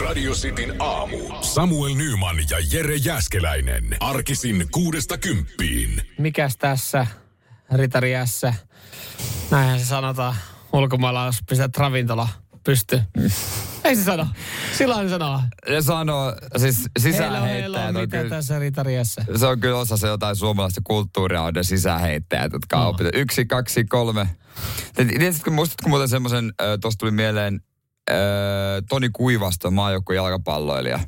Radio Cityn aamu. Samuel Nyman ja Jere Jäskeläinen. Arkisin kuudesta kymppiin. Mikäs tässä, Ritari S? Näinhän se sanotaan ulkomailla, jos pistät ravintola pysty. Ei se sano. Silloin se sanoo. Ja sanoo, siis Hello, sisäänheittäjät hello, on mitä kyllä, tässä Ritari S? se on kyllä osa se jotain suomalaista kulttuuria, on ne sisäänheittäjät, jotka on No. opittu. Yksi, kaksi, kolme. Tiesitkö, muistatko muuten semmoisen, tuosta tuli mieleen äh, Toni Kuivasto, maajoukkueen jalkapalloilija,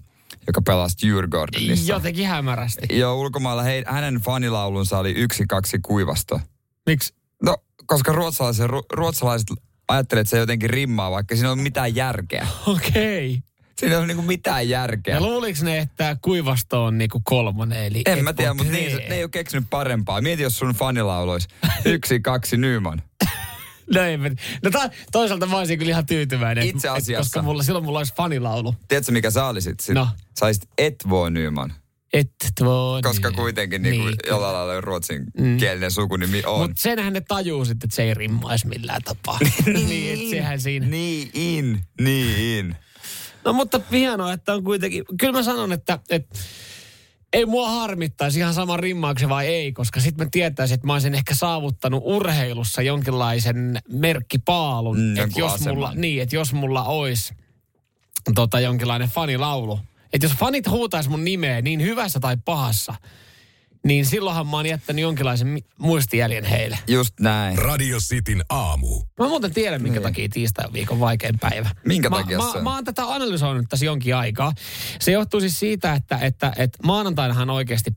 joka pelasi Djurgårdenissa. Jotenkin hämärästi. Joo, ulkomailla hei, hänen fanilaulunsa oli yksi, kaksi Kuivasto. Miksi? No, koska ruotsalaiset, ru, ruotsalaiset ajattelee, että se jotenkin rimmaa, vaikka siinä ole mitään järkeä. Okei. Siinä ei ole niinku mitään järkeä. Ja luuliks ne, että kuivasto on niinku kolmonen, eli... En mä tiedä, mutta niin, tree. ne ei ole keksinyt parempaa. Mieti, jos sun fanilaulo olisi yksi, kaksi Nyman. No, ei, mä- no ta, toisaalta mä olisin kyllä ihan tyytyväinen. et- Itse et- asiassa. Koska mulla, silloin mulla olisi fanilaulu. Tiedätkö, mikä sä olisit? Sit, No. Sä olisit Etvo Nyman. Et tuo... Koska niin. kuitenkin niin kuin, Niin. jollain lailla ruotsin kielinen sukunimi on. Mutta senhän ne tajuu sitten, että se ei rimmaisi millään tapaa. niin, että sehän siinä. Niin in, niin in. No mutta hienoa, että on kuitenkin... Kyllä mä sanon, että, että ei mua harmittaisi ihan sama rimmauksen vai ei, koska sitten mä tietäisin, että mä olisin ehkä saavuttanut urheilussa jonkinlaisen merkkipaalun. Mm, että jos aseman. mulla, niin, että jos mulla olisi tota, jonkinlainen fanilaulu. Että jos fanit huutaisi mun nimeä niin hyvässä tai pahassa, niin silloinhan mä oon jättänyt jonkinlaisen muistijäljen heille. Just näin. Radio Cityn aamu. Mä muuten tiedän, minkä takia tiistai on viikon vaikein päivä. Niin. Minkä mä, takia mä, se on? mä oon tätä analysoinut tässä jonkin aikaa. Se johtuu siis siitä, että, että, että maanantainahan oikeasti,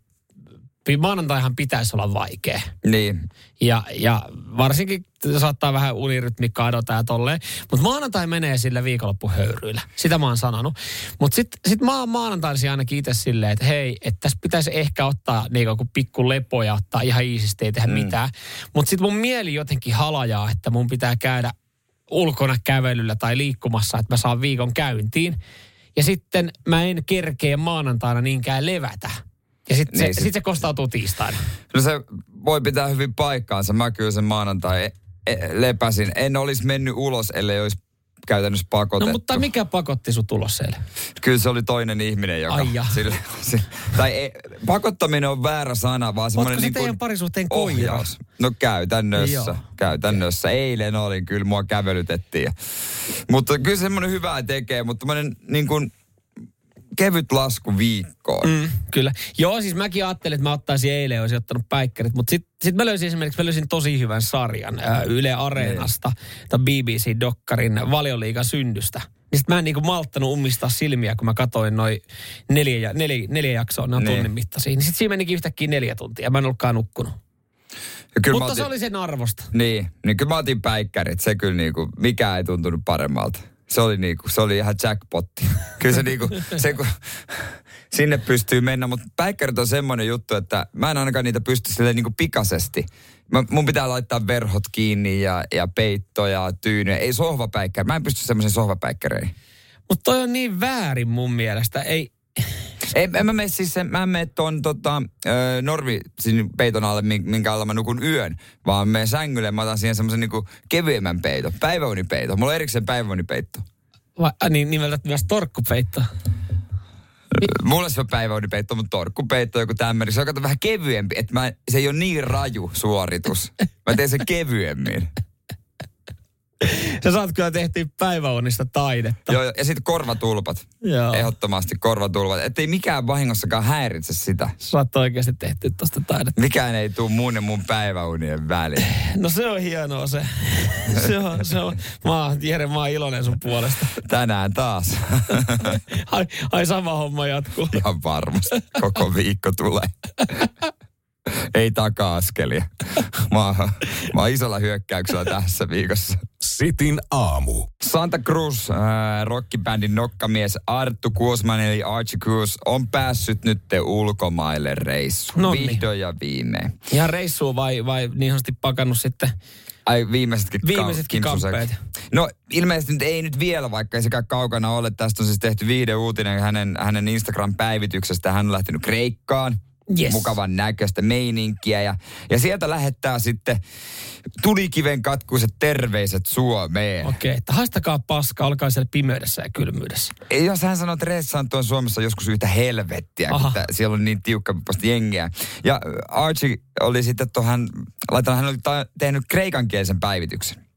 maanantaihan pitäisi olla vaikea. Niin. Ja, ja varsinkin saattaa vähän unirytmi kadota ja tolleen. Mutta maanantai menee sillä viikonloppuhöyryillä. Sitä mä oon sanonut. Mutta sitten sit mä oon maanantaisi ainakin itse silleen, että hei, että tässä pitäisi ehkä ottaa niinku joku pikku lepo ja ottaa ihan iisisti, ei tehdä mm. mitään. Mutta sitten mun mieli jotenkin halajaa, että mun pitää käydä ulkona kävelyllä tai liikkumassa, että mä saan viikon käyntiin. Ja sitten mä en kerkeä maanantaina niinkään levätä. Ja sitten Niin, se, sit- sit se kostautuu tiistaina. No se voi pitää hyvin paikkaansa. Mä kyllä sen maanantai e- e- lepäsin. En olisi mennyt ulos, ellei olisi käytännössä pakotettu. No mutta mikä pakotti sun tulos siellä? Kyllä se oli toinen ihminen, joka... Ai. Sille, se, tai ei, pakottaminen on väärä sana, vaan semmoinen Ootko se niin teidän parisuhteen koira? ohjaus. No käytännössä, Joo. käytännössä. Eilen olin, kyllä mua kävelytettiin. Mutta kyllä semmoinen hyvää tekee, mutta tämmöinen niin kuin kevyt lasku viikkoon. Mm, kyllä. Joo, siis mäkin ajattelin, että mä ottaisin eilen, olisin ottanut päikkärit, mutta sitten sit mä löysin esimerkiksi, mä löysin tosi hyvän sarjan ää, Yle Areenasta, tai BBC-dokkarin Valioliigan synnystä. Niin sit mä en niinku malttanut ummistaa silmiä, kun mä katsoin noin neljä, neljä, neljä jaksoa, ne on Niin. tunnin mittaisia. Niin sit siinä menikin yhtäkkiä neljä tuntia, mä en ollutkaan nukkunut. Ja kyllä Mutta otin, se oli sen arvosta. Niin, niin kyllä mä otin päikkärit. Se kyllä niinku, mikään ei tuntunut paremmalta. Se oli niinku, se oli ihan jackpotti. Kyllä se niinku, se kun, sinne pystyy mennä, mutta päikkärit on semmoinen juttu, että mä en ainakaan niitä pysty silleen niinku pikaisesti. Mä, mun pitää laittaa verhot kiinni ja, ja peitto ja tyyny. Ei sohvapäikkäri. Mä en pysty semmoisen sohvapäikkäreihin. Mutta toi on niin väärin mun mielestä. Ei, Ei, en mä mene siis sen, mä en mene ton tota, ö, normi sinne peiton alle, min- minkä alla mä nukun yön, vaan menen sängylle, mä otan siihen semmoisen niinku kevyemmän peiton, päiväunipeito. Mulla on erikseen päiväunipeitto. va, äh, niin nimeltä myös torkkupeitto. Mulla se on päiväunipeitto, mutta torkkupeitto on joku tämmöinen. Se on kato vähän kevyempi, että mä, se ei ole niin raju suoritus. Mä teen sen kevyemmin. Sä saat kyllä tehtyä päiväunista taidetta. Joo, ja sitten korvatulpat. Joo. Ehdottomasti korvatulpat. Että ei mikään vahingossakaan häiritse sitä. Saat oikeasti tehty tosta taidetta. Mikään ei tule mun ja mun päiväunien väliin. No se on hienoa se. se on, se on. Mä oon, Jere, mä oon iloinen sun puolesta. Tänään taas. Ai, ai sama homma jatkuu. Ihan varmasti. Koko viikko tulee. Ei taka-askelia. Mä, mä oon isolla hyökkäyksellä tässä viikossa. Sitin aamu. Santa Cruz, äh, rockibändin nokkamies Arttu Kuosman eli Archie Cruz on päässyt nyt ulkomaille reissuun. Nonni. Vihdoin ja viimein. Ihan reissuu vai, vai niin sanotusti pakannut sitten? Ai viimeisetkin, ka- Viimeisetkin kimpsuseksi. kamppeet. No ilmeisesti nyt ei nyt vielä, vaikka ei sekään kaukana ole. Tästä on siis tehty viide uutinen hänen, hänen Instagram-päivityksestä. Hän on lähtenyt Kreikkaan. Yes. mukavan näköistä meininkiä. Ja, ja sieltä lähettää sitten tulikiven katkuiset terveiset Suomeen. Okei, okay, että haistakaa paska, olkaa siellä pimeydessä ja kylmyydessä. Ei, Jos hän sanoo, että Reessa on tuon Suomessa joskus yhtä helvettiä, Aha. kun siellä on niin tiukka jengiä. Ja äh, Archie oli sitten tuohon, laittanut, hän oli ta- tehnyt kreikankielisen päivityksen.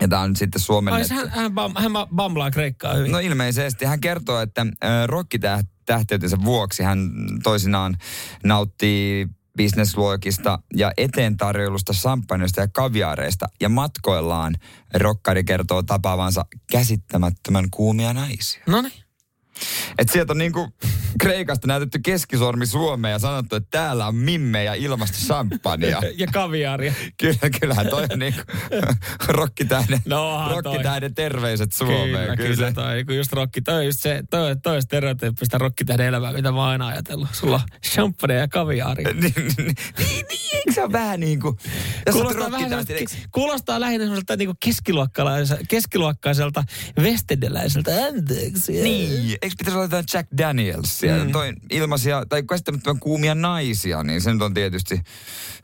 Ja tämä on sitten Suomen... Ai, hän, hän, bam, hän ba- bamblaa kreikkaa hyvin. No ilmeisesti. Hän kertoo, että äh, rokkitähteytensä vuoksi hän toisinaan nauttii businessluokista ja eteen tarjoilusta samppanjoista ja kaviaareista. Ja matkoillaan rokkari kertoo tapaavansa käsittämättömän kuumia naisia. No niin. Et sieltä on niinku Kreikasta näytetty keskisormi Suomeen ja sanottu, että täällä on mimmejä ilmasta champagnea. Ja kaviaaria. Kyllä, kyllähän toi on niinku rokkitähden, No rokkitähden terveiset Suomeen. Kyllä, kyllä, se- toi, kun just rokki, toi on just se, toi, toi stereotyyppistä rokkitähden elämää, mitä mä oon aina ajatellut. Sulla on champagne ja kaviaari. niin, niin, niin, niin, eikö se ole vähän niin kuin, jos Kuulostaa, vähän kuulostaa lähinnä semmoiselta niin keskiluokkaiselta, keskiluokkaiselta vestedeläiseltä. Anteeksi. Niin, eikö pitäisi olla jotain Jack Danielsia, mm. toi ilmaisia, tai käsittämättömän kuumia naisia, niin se nyt on tietysti,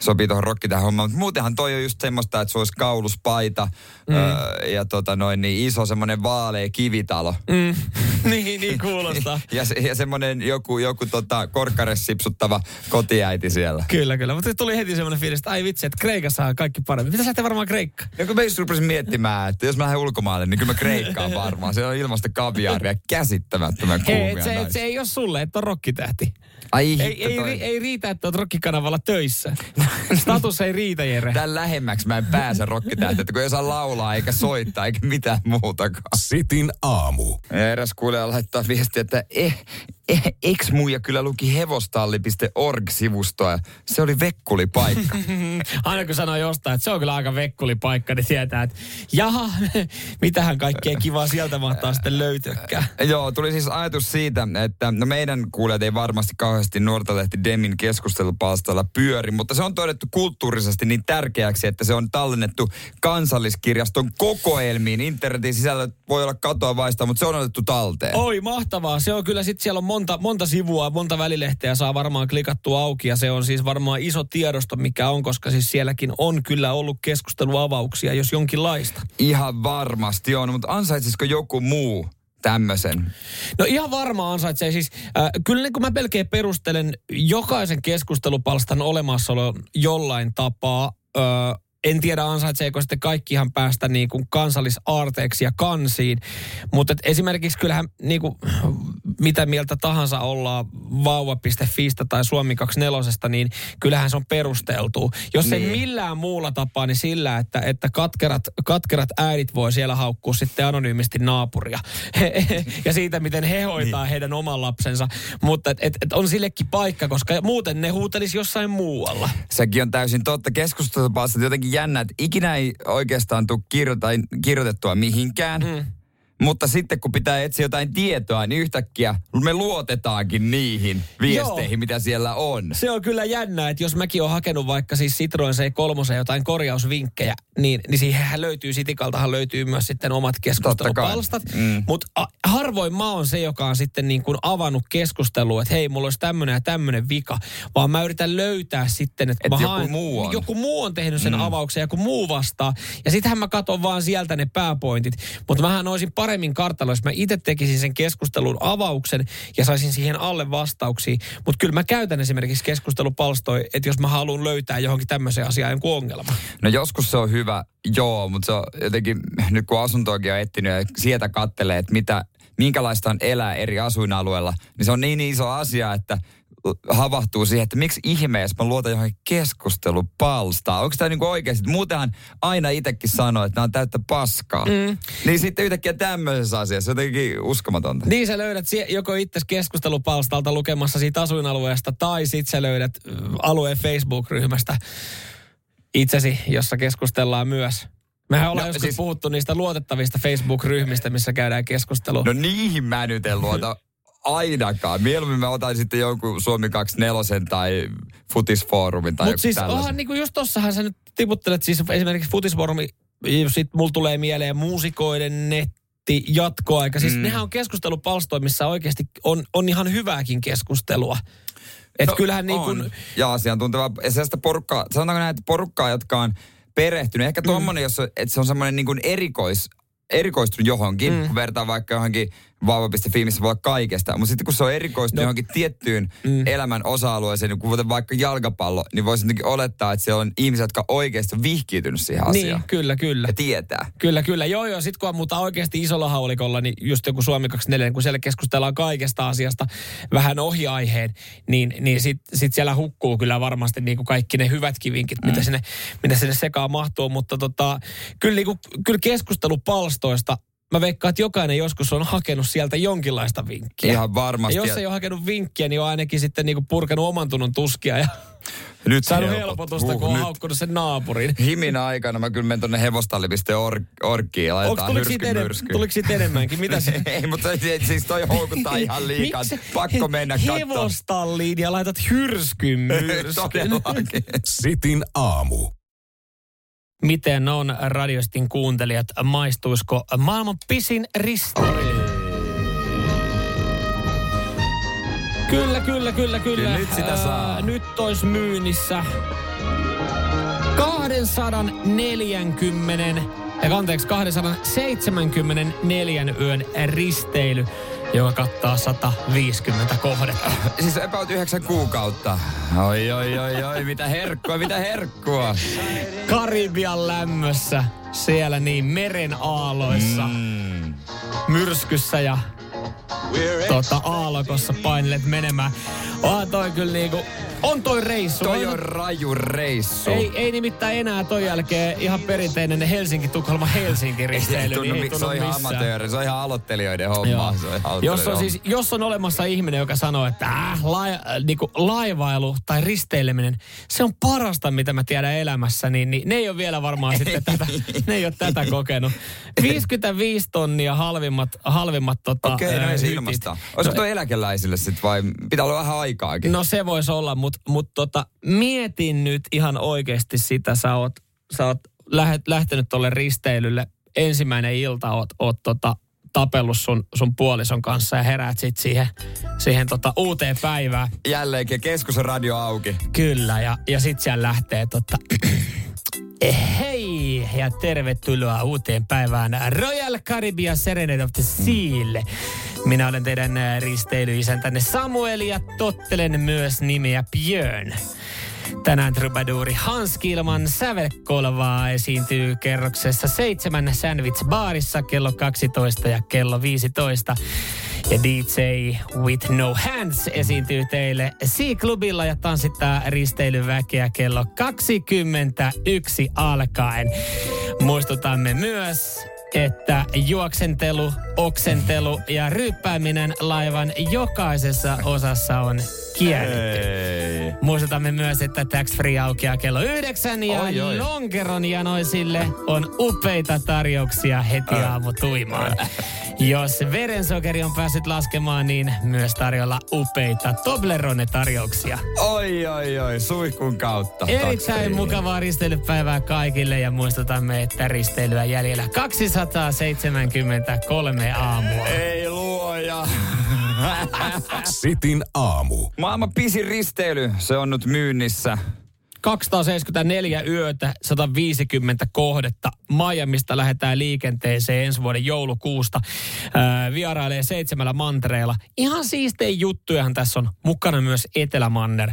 sopii tuohon rokkitähän hommaan. Mutta muutenhan toi on just semmoista, että se olisi kauluspaita mm. öö, ja tota noin, niin iso semmoinen vaalea kivitalo. Mm. niin, niin kuulostaa. Ja, se, ja semmoinen joku, joku tota, korkkares sipsuttava kotiäiti siellä. Kyllä, kyllä. Mutta tuli heti semmoinen fiilis, että ai vitsi, että Kreikassa on kaikki paremmin. Pitäisi lähteä varmaan Kreikkaan. Ja kun mä just rupesin miettimään, että jos mä lähden ulkomaille, niin kyllä mä Kreikkaan varmaan. Se on ilmasta kaviaaria, käsittämättömän Hei, kuumia et se, et se ei ole sulle, että on rokkitähti. Ai Ei, hitto ei, toi. ri- ei riitä, että oot rokkikanavalla töissä. Status ei riitä, Jere. Tän lähemmäksi mä en pääse rokkitähtä, että kun ei osaa laulaa eikä soittaa eikä mitään muutakaan. Sitin aamu. Ja eräs kuulija laittaa viestiä, että eh, eh, ex-muija kyllä luki hevostalli.org-sivustoa se oli vekkulipaikka. Aina kun sanoo jostain, että se on kyllä aika vekkuli paikka, niin tietää, että jaha, mitähän kaikkea kivaa sieltä mahtaa sitten löytyäkään. Joo, tuli siis ajatus siitä, että no meidän kuulijat ei varmasti kauheasti Nuortalehti Demin keskustelupalstalla pyöri, mutta se on todettu kulttuurisesti niin tärkeäksi, että se on tallennettu kansalliskirjaston kokoelmiin. Internetin sisällä voi olla katoa vaista, mutta se on otettu talteen. Oi, mahtavaa. Se on kyllä, sitten siellä on monta, monta sivua, monta välilehteä saa varmaan klikattu auki ja se on siis varmaan iso tiedosto, mikä on, koska siis sielläkin on kyllä ollut keskusteluavauksia, jos jonkinlaista. Ihan varmasti on, mutta ansaitsisiko joku muu tämmöisen? No ihan varmaan ansaitsee siis, äh, kyllä niin kuin mä pelkeä perustelen jokaisen keskustelupalstan olemassaolo jollain tapaa. Äh, en tiedä ansaitseeko sitten kaikki ihan päästä niin kuin kansallisaarteeksi ja kansiin, mutta et esimerkiksi kyllähän niin kuin, mitä mieltä tahansa ollaan vauva.fistä tai Suomi 24, niin kyllähän se on perusteltu. Jos ei Niin. millään muulla tapaa, niin sillä, että, että katkerat, katkerat äidit voi siellä haukkua sitten anonyymisti naapuria. ja siitä, miten he hoitaa niin. heidän oman lapsensa. Mutta et, et, et on sillekin paikka, koska muuten ne huutelisi jossain muualla. Sekin on täysin totta. Keskustelupalstat jotenkin jännä, että ikinä ei oikeastaan tule kirjoita, kirjoitettua mihinkään. Mm. Mutta sitten kun pitää etsiä jotain tietoa, niin yhtäkkiä me luotetaankin niihin viesteihin, Joo. mitä siellä on. Se on kyllä jännä, että jos mäkin olen hakenut vaikka siis Citroen C3 jotain korjausvinkkejä, niin, niin siihenhän löytyy, Sitikaltahan löytyy myös sitten omat keskustelupalstat. Mm. Mutta harvoin mä oon se, joka on sitten niin kuin avannut keskustelua, että hei, mulla olisi tämmöinen ja tämmöinen vika. Vaan mä yritän löytää sitten, että Et mä joku haen- muu on. joku muu on tehnyt sen mm. avauksen ja joku muu vastaa. Ja sittenhän mä katson vaan sieltä ne pääpointit. Mutta mähän olisin paremmin kartalla, jos mä itse tekisin sen keskustelun avauksen ja saisin siihen alle vastauksia. Mutta kyllä mä käytän esimerkiksi keskustelupalstoja, että jos mä haluan löytää johonkin tämmöiseen asiaan jonkun ongelma. No joskus se on hyvä, joo, mutta se on jotenkin, nyt kun asuntoakin on etsinyt ja sieltä kattelee, että mitä, minkälaista on elää eri asuinalueilla, niin se on niin iso asia, että havahtuu siihen, että miksi ihmeessä mä luotan johonkin keskustelupalstaan. Onko tämä niinku oikeasti? Muutenhan aina itsekin sanoo, että nämä on täyttä paskaa. Mm. Niin sitten yhtäkkiä tämmöisessä asiassa, jotenkin uskomatonta. Niin sä löydät joko itse keskustelupalstalta lukemassa siitä asuinalueesta tai sit sä löydät alueen Facebook-ryhmästä itsesi, jossa keskustellaan myös. Mehän ollaan No, joskus siis- puhuttu niistä luotettavista Facebook-ryhmistä, missä käydään keskustelua. No niihin mä nyt en luota ainakaan. Mieluummin mä otan sitten jonkun Suomi 24 tai Futisfoorumin tai Mutta siis tällaisen. onhan niinku just tossahan sä nyt tiputtelet siis esimerkiksi futisfoorumi, sit mulla tulee mieleen muusikoiden netti, jatkoaika. Siis mm. nehän on keskustelupalstoja, missä oikeasti on, on ihan hyvääkin keskustelua. Et no, kyllähän niin kuin, Ja asiantunteva, ja sellaista porukkaa, sanotaanko näitä porukkaa, jotka on perehtynyt. Ehkä tuommoinen, jos on, että se on semmoinen niin kuin erikois, erikoistunut johonkin, mm. kun vertaa vaikka johonkin vauva.fi, missä voi olla kaikesta. Mutta sitten kun se on erikoistunut no. johonkin tiettyyn mm. elämän osa-alueeseen, niin kuten vaikka jalkapallo, niin voisi jotenkin olettaa, että siellä on ihmisiä, jotka oikeasti on vihkiytynyt siihen niin, asiaan. kyllä, kyllä. Ja tietää. Kyllä, kyllä. Joo, joo. Sitten kun ammutaan oikeasti isolla haulikolla, niin just joku Suomi 24, niin kun siellä keskustellaan kaikesta asiasta vähän ohiaiheen, niin, niin sitten sit siellä hukkuu kyllä varmasti niin kuin kaikki ne hyvätkin vinkit, mm. mitä, sinne, mitä sinne sekaan mahtuu. Mutta tota, kyllä, niin kuin, kyllä keskustelupalstoista mä veikkaan, että jokainen joskus on hakenut sieltä jonkinlaista vinkkiä. Ihan varmasti. Ja jos ei ole hakenut vinkkiä, niin on ainakin sitten niinku purkanut oman tunnon tuskia ja nyt saanut helpot. helpotusta, Huh, kun on haukkunut sen naapurin. Himin aikana mä kyllä menen tonne hevostalli.orgiin ja laitetaan tuliko siitä, enem, myrsky tuliko siitä enemmänkin? Mitä se? Ei, mutta se- siis toi houkuttaa ihan liikaa. Pakko mennä katsomaan. Hevostalliin ja laitat hyrskyn myrskyn. Todellakin. Sitin aamu. Miten on radiostin kuuntelijat? Maistuisiko maailman pisin risteily? Kyllä, kyllä, kyllä, kyllä. Kyllä nyt sitä saa. Ää, nyt olisi myynnissä 240, ja anteeksi, 274 yön risteily, joka kattaa 150 kohdetta. Siis about yhdeksän kuukautta. Oi, oi, oi, oi, mitä herkkua, mitä herkkua. Karibian lämmössä, siellä niin meren aaloissa, Mm. myrskyssä ja tota, aalokossa painelet menemään. Onhan toi kyllä niinku, on toi reissu. Toi On- raju reissu. Ei, ei nimittäin enää toi jälkeen ihan perinteinen Helsinki-Tukholma-Helsinki risteily. tunnu, niin ei mi- se tunnu on ihan amatööri, se on ihan aloittelijoiden homma. Joo. Se on ihan Jos on, siis, jos on olemassa ihminen, joka sanoo, että äh, lai, äh, niinku laivailu tai risteileminen, se on parasta, mitä mä tiedän elämässä, niin, niin ne ei ole vielä varmaan sitten tätä, ne ei ole tätä kokenut. 55 tonnia halvimmat, halvimmat tota, okay, no ei se hytit. ilmasta. Olisiko toi eläkeläisille sitten vai pitää olla vähän aikaakin? No se voisi olla, mutta mut tota, mietin nyt ihan oikeasti sitä. Sä oot, sä oot lähet, lähtenyt tuolle risteilylle. Ensimmäinen ilta oot, oot tota, tapellut sun, sun puolison kanssa ja heräät sit siihen, siihen tota, uuteen päivään. Jälleenkin keskus radio auki. Kyllä, ja, ja sit siellä lähtee tota, Hei ja tervetuloa uuteen päivään Royal Caribbean Serenade of the Sealle. Minä olen teidän risteilyisäntänne Samuel ja tottelen myös nimeä Björn. Tänään troubadouri Hans Kilman sävelkolvaa esiintyy kerroksessa seitsemän Sandwich-baarissa kello 12 ja kello 15. Ja DJ With No Hands esiintyy teille C-klubilla ja tanssittaa risteilyväkeä kello 21 alkaen. Muistutamme myös, että juoksentelu, oksentelu ja ryppääminen laivan jokaisessa osassa on kielletty. Ei. Muistutamme myös, että Tax Free aukeaa kello yhdeksän ja Oi, oi. Lonkeron janoisille on upeita tarjouksia heti aamutuimaan. Jos verensokeri on päässyt laskemaan, niin myös tarjolla upeita Toblerone-tarjouksia. Oi, oi, oi, suihkun kautta. Erittäin Taksi. mukavaa risteilypäivää kaikille ja muistutamme, että risteilyä jäljellä 273 aamua. Ei luoja. Sitin aamu. Maailman pisin risteily, se on nyt myynnissä. 274 yötä, 150 kohdetta. Miamista lähdetään liikenteeseen ensi vuoden joulukuusta. Ää, vierailee seitsemällä mantereella. Ihan siistejä juttujahan tässä on mukana myös Etelämanner.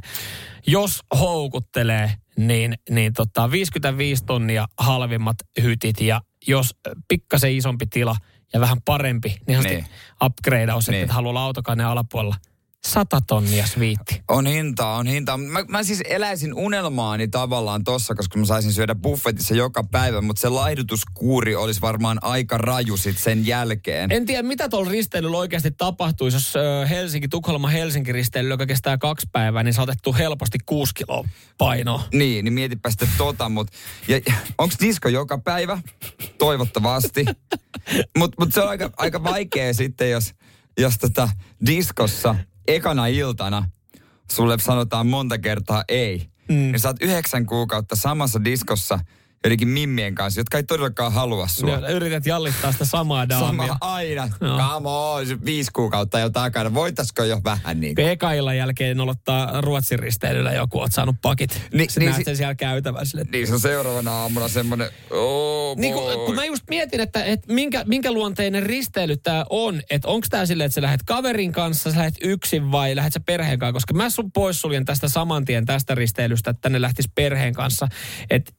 Jos houkuttelee, niin, niin tota 55 tonnia halvimmat hytit ja jos pikkasen isompi tila ja vähän parempi, niin, Niin. upgradeaus, Niin. että haluaa autokanne alapuolella. 100 tonnia sviitti. On hintaa, on hintaa. Mä, mä siis eläisin unelmaani tavallaan tossa, koska mä saisin syödä buffetissa joka päivä, mutta se laihdutuskuuri olisi varmaan aika raju sit sen jälkeen. En tiedä, mitä tuolla risteilyllä oikeasti tapahtuisi, jos Helsinki, Tukholma, Helsinki risteily, joka kestää kaksi päivää, niin saatettu helposti kuusi kiloa painoa. Niin, niin mietipä sitten tota, mutta onko disko joka päivä? Toivottavasti. Mutta mut se on aika, aika vaikea sitten, jos, jos tota diskossa ekana iltana sulle sanotaan monta kertaa ei. Mm. Niin sä oot yhdeksän kuukautta samassa diskossa, joidenkin mimmien kanssa, jotka ei todellakaan halua sua. No, yrität jallittaa sitä samaa daamia. Sama aina. Joo. Come on, se viisi kuukautta jo takana. Voitaisiko jo vähän niin kuin? Eka illan jälkeen nolottaa Ruotsin risteilyllä joku, oot saanut pakit. Ni- Niin, Sä niin näet sen siellä käytävän sille. Niin se on seuraavana aamuna semmoinen, oh Niin kun, kun mä just mietin, että, että minkä, minkä luonteinen risteily tämä on, että onko tämä silleen, että sä lähdet kaverin kanssa, sä lähdet yksin vai lähdet sä perheen kanssa, koska mä sun poissuljen tästä saman tien tästä risteilystä, että tänne lähtisi perheen kanssa, että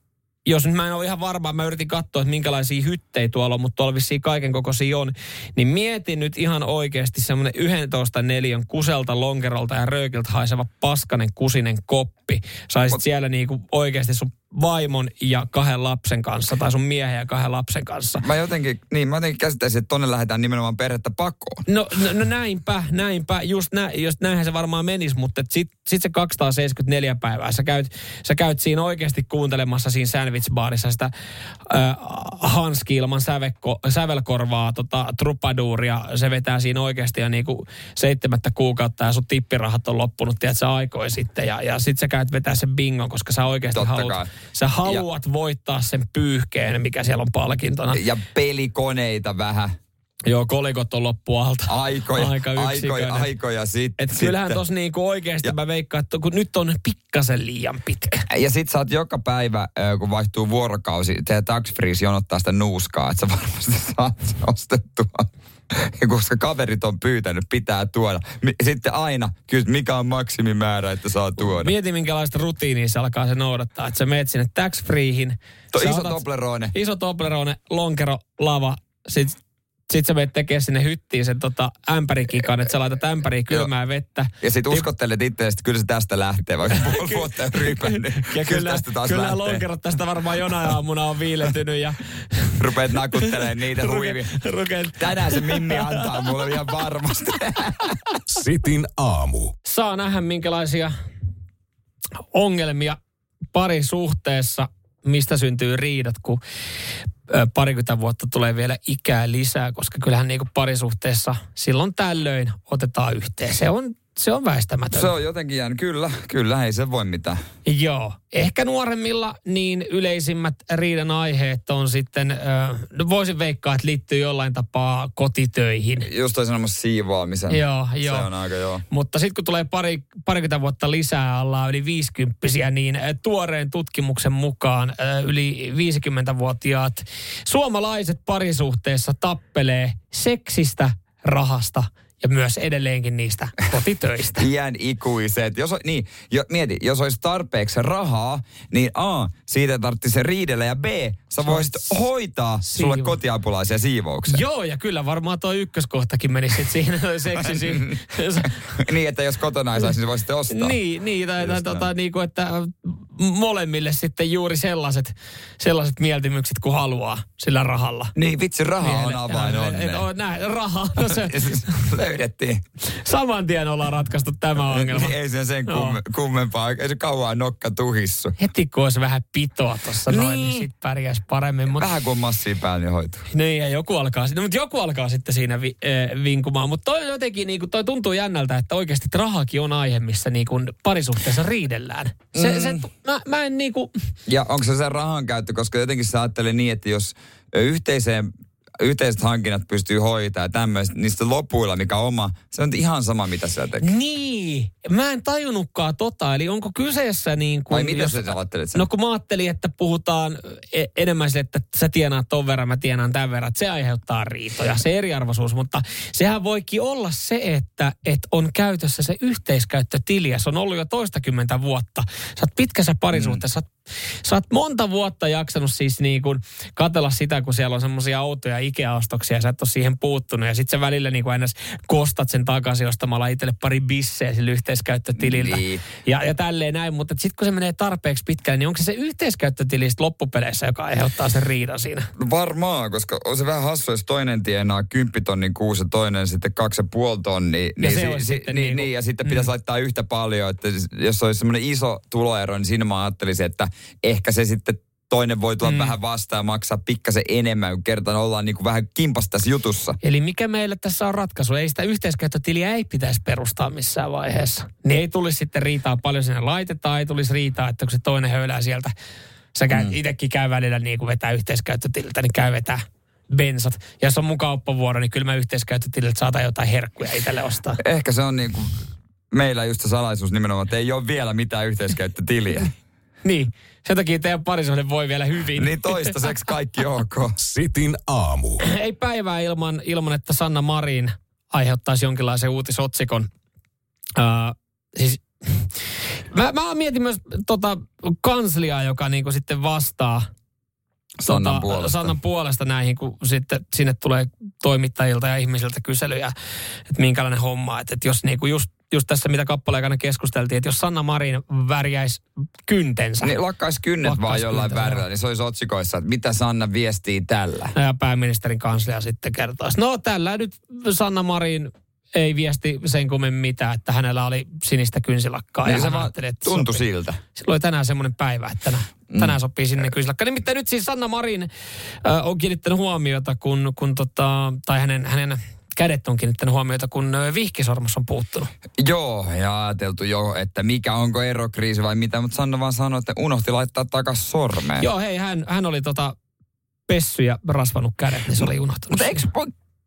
jos nyt mä en ole ihan varma, mä yritin katsoa, että minkälaisia hyttejä tuolla on, mutta tuolla vissiin kaiken kokoisia on, niin mietin nyt ihan oikeasti semmoinen 11 neliön kuselta, lonkerolta ja röökiltä haiseva paskanen kusinen koppi. Saisit Mut- siellä niinku oikeasti sun vaimon ja kahden lapsen kanssa, tai sun miehen ja kahden lapsen kanssa. Mä jotenkin, niin mä jotenkin käsittäisin, että tonne lähdetään nimenomaan perhettä pakoon. No, no, no näinpä, näinpä. Just nä, jos näinhän se varmaan menisi, mutta sitten sit se 274 päivää. Sä käyt, sä käyt siinä oikeasti kuuntelemassa siinä sandwich-baarissa sitä äh, Hanski ilman sävekko, sävelkorvaa, tota, trupaduuria. Se vetää siinä oikeasti jo niinku seitsemättä kuukautta ja sun tippirahat on loppunut, tiedät sä aikoi sitten. Ja, ja sit sä käyt vetää sen bingon, koska sä oikeasti Totta haluat, kai. Sä haluat voittaa sen pyyhkeen, mikä siellä on palkintona. Ja pelikoneita vähän. Joo, kolikot on loppu alta. Aikoja, Aika aikoja, aikoja sitten. Et kyllähän tuossa niinku oikeasti Ja- mä veikkaan, että kun nyt on pikkasen liian pitkä. Ja sit sä oot joka päivä, kun vaihtuu vuorokausi, teidän tax jonottaa sitä nuuskaa, että sä varmasti saat ostettua. Koska kaverit on pyytänyt, pitää tuoda. Sitten aina kysyt, mikä on maksimimäärä, että saa tuoda. Mieti minkälaista rutiinia se alkaa se noudattaa. Että sä meet sinne tax freehin. Iso Toblerone. Iso Toblerone, lonkero, lava. Sitten sit sä menet tekemään sinne hyttiin sen tota ämpärikikan, että sä laitat ämpäriin kylmää vettä. Ja sit uskottelet itse, että kyllä se tästä lähtee, vaikka puoli vuotta on ryypännyt. Ja kyllä, tästä taas kyllä lähtee. lonkerot tästä varmaan jonain aamuna on viilentynyt ja Rupeat nakuttelemaan niitä huivia. rukeet Tänään se Mimmi antaa mulle ihan varmasti. Sitin aamu. saa nähdä minkälaisia ongelmia parisuhteessa, mistä syntyy riidat, kun parikymmentä vuotta tulee vielä ikää lisää, koska kyllähän niin parisuhteessa silloin tällöin otetaan yhteen. Se on, se on väistämätöntä. Se on jotenkin jäänyt. Kyllä, kyllä, ei se voi mitään. Joo. Ehkä nuoremmilla niin yleisimmät riidan aiheet on sitten, no voisin veikkaa, että liittyy jollain tapaa kotitöihin. Just toi sanomassa siivoamisen. Joo, joo. Se on aika joo. Mutta sitten kun tulee pari, parikymmentä vuotta lisää, ollaan yli 50 niin äh, tuoreen tutkimuksen mukaan äh, yli 50-vuotiaat suomalaiset parisuhteessa tappelee seksistä, rahasta ja myös edelleenkin niistä kotitöistä. Iän ikuiset. Jos, niin, jo, mieti, jos olisi tarpeeksi rahaa, niin A, siitä tarvitsisi riidellä ja B, sä voisit hoitaa sulle Siivo. kotiapulaisia siivouksia. Joo, ja kyllä varmaan tuo ykköskohtakin meni sitten siinä toi seksisi. niin, että jos kotona ei saisi, niin voisitte ostaa. Niin, niin tai, tai tota, niin kuin, että molemmille sitten juuri sellaiset, sellaiset mieltymykset kuin haluaa sillä rahalla. Niin, vitsi, raha on avain onneen. on näin, raha. No se, Löydettiin. saman tien ollaan ratkaistu tämä ongelma. Niin, ei se sen kumme, kummempaa. Ei se kauan nokka tuhissu. Heti kun olisi vähän pitoa tuossa noin, niin, Niin. sit pärjäisi paremmin. Mut, Vähän kuin massia päällä, niin hoituu. niin, ja joku alkaa, no, mutta joku alkaa sitten siinä vi, äh, vinkumaan. Mutta toi jotenkin, niin kuin, toi tuntuu jännältä, että oikeasti rahakin on aihe, missä niin kuin parisuhteessa riidellään. Se, mm. se, mä, mä en niin kuin, Ja onko se se rahan käyttö, koska jotenkin sä ajattelee niin, että jos yhteiseen yhteiset hankinnat pystyy hoitaa ja tämmöistä, niistä lopuilla, mikä oma, se on ihan sama, mitä sä tekee. Niin, mä en tajunnutkaan tota. Eli onko kyseessä niin kuin... Vai mitä sä ajattelet sen? No kun mä ajattelin, että puhutaan e- enemmän sille, että sä tienaat ton verran, mä tienaan tämän verran, että se aiheuttaa riitoja, se eriarvoisuus. Mutta sehän voikin olla se, että, että on käytössä se yhteiskäyttötili ja se on ollut jo toistakymmentä vuotta. Sä oot pitkässä parisuhteessa, mm. Sä oot monta vuotta jaksanut siis niin kuin katella sitä, kun siellä on semmoisia outoja Ikea-ostoksia ja sä et ole siihen puuttunut. Ja sit sä välillä niin kuin aina kostat sen takaisin ostamalla itselle pari bisseä sillä yhteiskäyttötililtä. Niin. Ja, ja tälleen näin, mutta sitten kun se menee tarpeeksi pitkälle, niin onko se se yhteiskäyttötili loppupeleissä, joka aiheuttaa sen riidan siinä? No varmaan, koska on se vähän hassu, jos toinen tienaa 10 tonnin kuusi ja toinen sitten kaksi ja puoli tonnia. Niin, se si- si- sitten niin, niinku- niin, ja sitten pitäisi Mm. laittaa yhtä paljon. Että jos olisi semmoinen iso tuloero, niin siinä mä ajattelisin, että ehkä se sitten toinen voi tulla mm. vähän vastaan ja maksaa pikkasen enemmän, kun kertaan ollaan niin kuin vähän kimpas tässä jutussa. Eli mikä meillä tässä on ratkaisu? Ei sitä yhteiskäyttötiliä ei pitäisi perustaa missään vaiheessa. Niin ei tulisi sitten riitaa paljon sinne laitetaan, ei tulisi riitaa, että kun se toinen höylää sieltä Sä käy, mm. itsekin käy välillä niin kuin vetää yhteiskäyttötililtä, niin käy vetää bensat. Ja jos on mun kauppavuoro, niin kyllä mä yhteiskäyttötililtä saatan jotain herkkuja itselle ostaa. Ehkä se on niin kuin meillä just se salaisuus nimenomaan, että ei ole vielä mitään yhteiskäyttötiliä. niin, sen takia teidän parisuhde voi vielä hyvin. niin toistaiseksi kaikki ok. Sitin aamu. ei päivää ilman, ilman, että Sanna Marin aiheuttaisi jonkinlaisen uutisotsikon. Uh, siis, mä, mä mietin myös tota kansliaa, joka niinku sitten vastaa Sannan tota, puolesta. Sannan puolesta näihin, kun sitten sinne tulee toimittajilta ja ihmisiltä kyselyjä, että minkälainen homma. Että, että jos niinku just, just tässä, mitä kappaleen aikana keskusteltiin, että jos Sanna Marin värjäisi kyntensä. Niin lakkaisi kynnet Lakkaisi vaan jollain värillä, niin se olisi otsikoissa, että mitä Sanna viestii tällä. Ja pääministerin kanslia sitten kertoisi. No tällä nyt Sanna Marin ei viesti sen kummemmin mitään, että hänellä oli sinistä kynsilakkaa. Niin ja se vaan tuntui sopii. siltä. Silloin oli tänään semmoinen päivä, että tänään, mm. tänään sopii sinne kynsilakka. Nimittäin nyt siis Sanna Marin äh, on kiinnittänyt huomiota, kun, kun tota, tai hänen, hänen kädet on kiinnittänyt huomiota, kun vihkisormus on puuttunut. Joo, ja ajateltu jo, että mikä onko erokriisi vai mitä, mutta Sanna vaan sanoi, että unohti laittaa takas sormeen. Joo, hei, hän, hän oli tota pessy ja rasvanut kädet, niin se oli unohtunut. Mutta eikö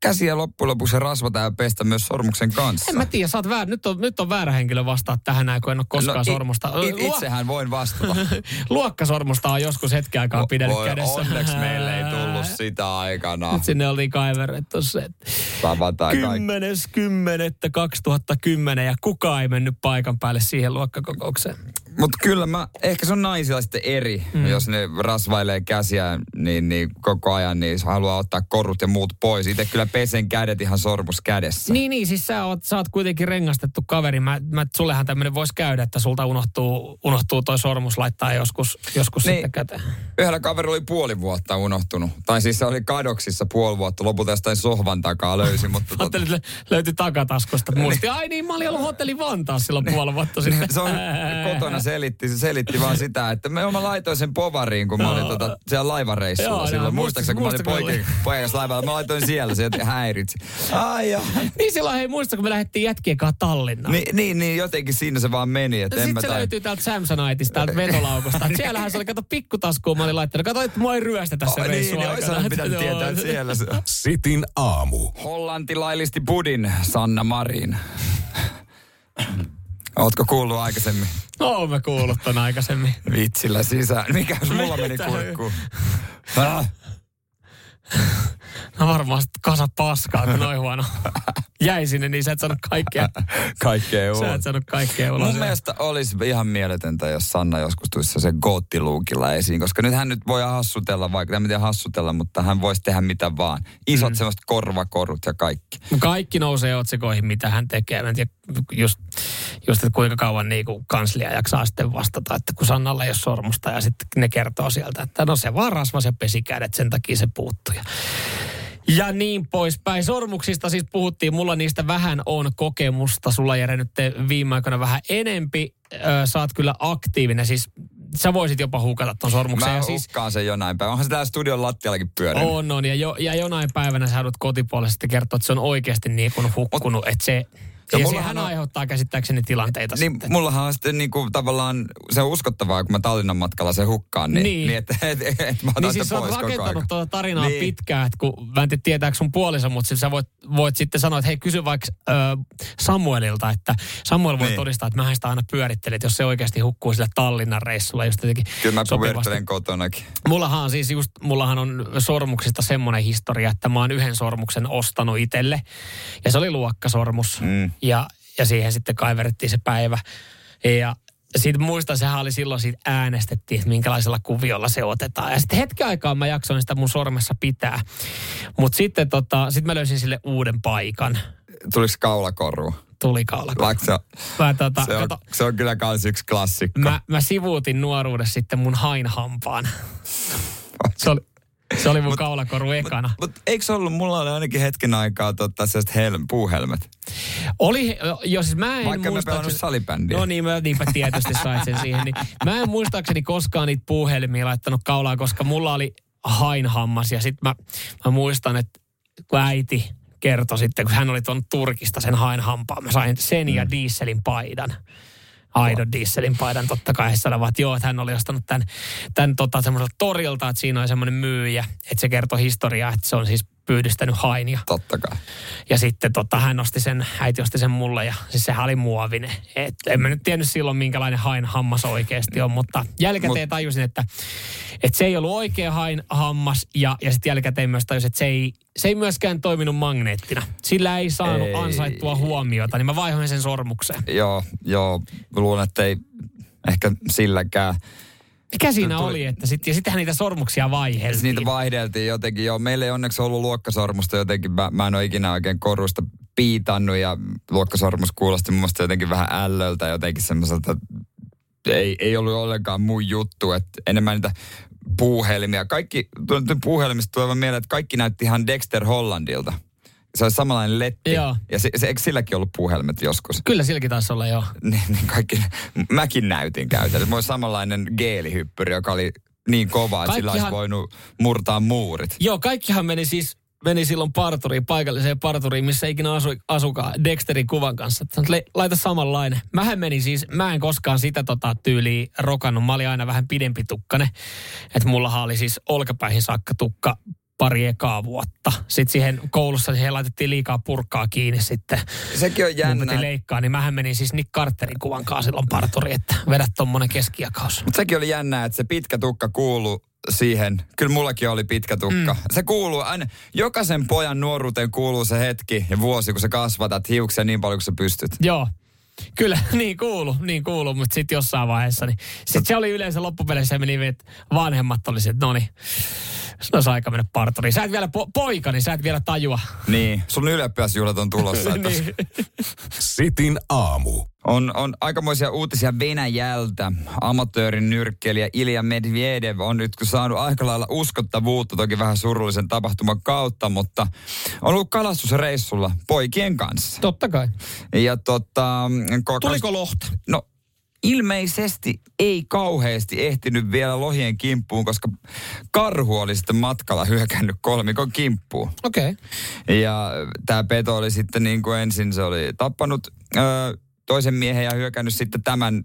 käsiä loppujen lopuksi rasvata ja pestä myös sormuksen kanssa? En mä tiedä, sä oot väär, nyt, on, nyt on väärä henkilö vastaa tähän näin, kun en ole koskaan No, i- sormusta. i- Luo- itsehän voin vastata. Luokkasormusta on joskus hetken aikaa pidellyt Voi, kädessä. Onneksi meille ei tullut sitä aikana. Nyt sinne oltiin kaiverrettu se. Tavataan kaikki. 10.10.2010 ja kukaan ei mennyt paikan päälle siihen luokkakokoukseen. Mutta kyllä mä, ehkä se on naisilla sitten eri, mm. jos ne rasvailee käsiä niin, niin koko ajan, niin se haluaa ottaa korut ja muut pois. Itse kyllä pesen kädet ihan sormus kädessä. Niin, niin, siis sä oot, sä oot kuitenkin rengastettu kaveri. Mä, mä, sullehan tämmöinen voisi käydä, että sulta unohtuu, unohtuu toi sormus laittaa joskus, joskus Niin. sitten käteen. Yhdellä kaverilla oli puoli vuotta unohtunut. Tai siis se oli kadoksissa puoli vuotta. Lopulta jostain sohvan takaa löysi, mutta... tota- Ajattelin, löytyi takataskusta. Muisti, ai niin, mä olin ollut hotelli Vantaassa silloin puoli vuotta sitten. se on kotona selitti, se selitti vaan sitä, että me mä laitoin sen povariin, kun mä olin tota, siellä laivareissulla silloin. Muistaakseni, kun mä olin kun poikin, poikas laivalla, mä laitoin siellä, se jotenkin häiritsi. Ai joo. Niin silloin hei muista, kun me lähdettiin jätkien kanssa Tallinnaan. Niin, niin, niin, jotenkin siinä se vaan meni, että en mä Sitten se tai... löytyy täältä Samsoniteista, täältä vetolaukusta. Et Siellähän se oli, kato, pikkutaskuun mä olin laittanut. Kato, että mua ei ryöstetä se Oh, reissu niin, niin, olisi pitänyt tietää, että siellä se... Sitin aamu. Hollanti laillisti budin, Sanna Marin. Ootko kuullut aikaisemmin? Oo, mä kuullut ton aikaisemmin. Vitsillä sisään. Mikä mulla meni kurkkuun? Ah, No varmaan kasa paskaa, kun noin huono. Jäi sinne, niin sä et saanut kaikkea. kaikkea Sä ulos. et saanut kaikkea ulos. Mun mielestä olisi ihan mieletöntä, jos Sanna joskus tulisi se goottiluukilla esiin, koska nyt hän nyt voi hassutella, vaikka en tiedä hassutella, mutta hän voisi tehdä mitä vaan. Isot mm. semmoiset korvakorut ja kaikki. Kaikki nousee otsikoihin, mitä hän tekee. Mä en tiedä just, just että kuinka kauan niin kuin kanslia jaksaa sitten vastata, että kun Sannalla ei ole sormusta ja sitten ne kertoo sieltä, että no se vaan rasvas ja pesi kädet, sen takia se puuttuu. Ja, ja niin poispäin. Sormuksista siis puhuttiin, mulla niistä vähän on kokemusta. Sulla Jere nyt viime aikoina vähän enempi. Ö, sä oot kyllä aktiivinen, siis sä voisit jopa hukata ton sormuksen. Mä ja siis, sen jonain päivänä. Onhan se täällä studion lattiallakin pyörinyt. on, on. Ja, jo, ja jonain päivänä sä joudut kotipuolisesti kertoa, että se on oikeasti niin kuin hukkunut. Että se, Ja ja mullahan sehän on- aiheuttaa käsittääkseni tilanteita Niin sitten. mullahan on sitten niinku tavallaan, se on uskottavaa, kun mä Tallinnan matkalla se hukkaan, niin, Niin. niin että et, et, et mä otan Niin siis pois koko ajan. rakentanut tuota tarinaa Niin. pitkään, että kun mä en tiedä tietääkö sun puoliso, mutta siis sä voit, voit sitten sanoa, että hei kysy vaikka ö, Samuelilta, että Samuel voi Niin. todistaa, että mä sitä aina pyörittelin, että jos se oikeasti hukkuu sille Tallinnan reissulla just jotenkin Kyllä mä pyörittelen kotonakin. Mullahan on siis just, mullahan on sormuksista semmoinen historia, että mä oon yhden sormuksen ostanut itselle. Ja se oli luokkasormus. Mm. Ja, ja siihen sitten kaiverettiin se päivä. Ja siitä muistan, sehän oli silloin siitä äänestettiin, että minkälaisella kuviolla se otetaan. Ja sitten hetken aikaa mä jaksoin sitä mun sormessa pitää. Mutta sitten tota, sit mä löysin sille uuden paikan. Tuliko kaulakoru? Tuli kaula. Vaikka se, Mä, tota, se, on, kato, se on kyllä kans yksi klassikko. mä, mä sivuutin nuoruudessa sitten mun hainhampaan. Se oli, se oli mun kaulakoru ekana. Mutta eikö se ollut, mulla oli ainakin hetken aikaa tota, sellaiset helm, puuhelmet. Oli, jo siis mä en Vaikka mä muistaakseni- pelannut salibändiä. No niin, mä niinpä tietysti sait sen siihen. Niin mä en muistaakseni koskaan niitä puuhelmiä laittanut kaulaan, koska mulla oli hainhammas. Ja sitten mä, mä muistan, että kun äiti kertoi sitten, kun hän oli tuon Turkista sen hainhampaan, mä sain sen ja dieselin paidan. Aidon dieselin paidan totta kai. He että joo, että hän oli ostanut tämän, tämän tota, semmoiselta torilta, että siinä on semmoinen myyjä, että se kertoo historiaa, että se on siis pyydystänyt hainia. Totta kai. Ja sitten tota, hän osti sen, äiti osti sen mulle ja siis sehän oli muovinen. Et en mä nyt tiennyt silloin, minkälainen hain hammas oikeasti on, mutta jälkikäteen Mut- tajusin, että, että se ei ollut oikea hain hammas ja, ja sitten jälkikäteen myös tajusin, että se ei, se ei myöskään toiminut magneettina. Sillä ei saanut Ei. ansaittua huomiota, niin mä vaihoin sen sormukseen. Joo, joo. Luulen, että ei ehkä silläkään. Mikä siinä Tuli- oli, että sit, ja sittenhän niitä sormuksia vaiheltiin. Niitä vaihdeltiin jotenkin. Joo, meillä ei onneksi ollut luokkasormusta jotenkin. Mä, mä en ole ikinä oikein korusta piitannut ja luokkasormus kuulosti mun jotenkin vähän ällöltä jotenkin semmoiselta. Ei, ei ollut ollenkaan mun juttu, että enemmän niitä puuhelmia. Kaikki, puuhelmista tulee mieleen, että kaikki näytti ihan Dexter Hollandilta. Se oli samanlainen letti. Joo. Ja se, se, eikö silläkin ollut puuhelmet joskus? Kyllä silläkin taisi olla, joo. niin, niin kaikki, mäkin näytin käytännössä. Mulla oli samanlainen geelihyppyri, joka oli niin kova, että sillä olisi Kaikkihan- voinut murtaa muurit. Joo, kaikkihan meni siis meni silloin parturiin, paikalliseen parturiin, missä ikinä asu, asukaan Dexterin kuvan kanssa. Le- laita samanlainen. Mähän meni siis, mä en koskaan sitä tota tyyliä rokannut. Mä olin aina vähän pidempi tukkane. Että mullahan oli siis olkapäihin saakka tukka pari ekaa vuotta. Sitten siihen koulussa siihen laitettiin liikaa purkkaa kiinni sitten. Sekin on Mun jännä. piti leikkaa, niin mähän menin siis Nick Carterin kuvan kanssa silloin parturiin, että vedä tommonen keskijakaus. Mutta sekin oli jännää, että se pitkä tukka kuuluu siihen. Kyllä mullakin oli pitkä tukka. Mm. Se kuuluu aina, jokaisen pojan nuoruuteen kuuluu se hetki ja vuosi, kun sä kasvatat hiuksia niin paljon kuin sä pystyt. Joo. Kyllä, niin kuulu, niin kuulu, mutta sitten jossain vaiheessa, niin sitten se oli yleensä loppupeleissä meni, niin, että vanhemmat oli se, että no niin, se olisi aika mennä parturiin. Sä et vielä po- poika, niin sä et vielä tajua. Niin. Sun ylioppilasjuhlat on tulossa. että niin. Sitin aamu. On, on aikamoisia uutisia Venäjältä. Amatöörin nyrkkeilijä Ilja Medvedev on nyt saanut aika lailla uskottavuutta, toki vähän surullisen tapahtuman kautta, mutta on ollut kalastusreissulla poikien kanssa. Totta kai. Ja tota... ko- Tuliko lohta? No ilmeisesti ei kauheasti ehtinyt vielä lohien kimppuun, koska karhu oli sitten matkalla hyökännyt kolmikon kimppuun. Okei. Okay. Ja tämä peto oli sitten niin kuin ensin se oli tappanut ö, toisen miehen ja hyökännyt sitten tämän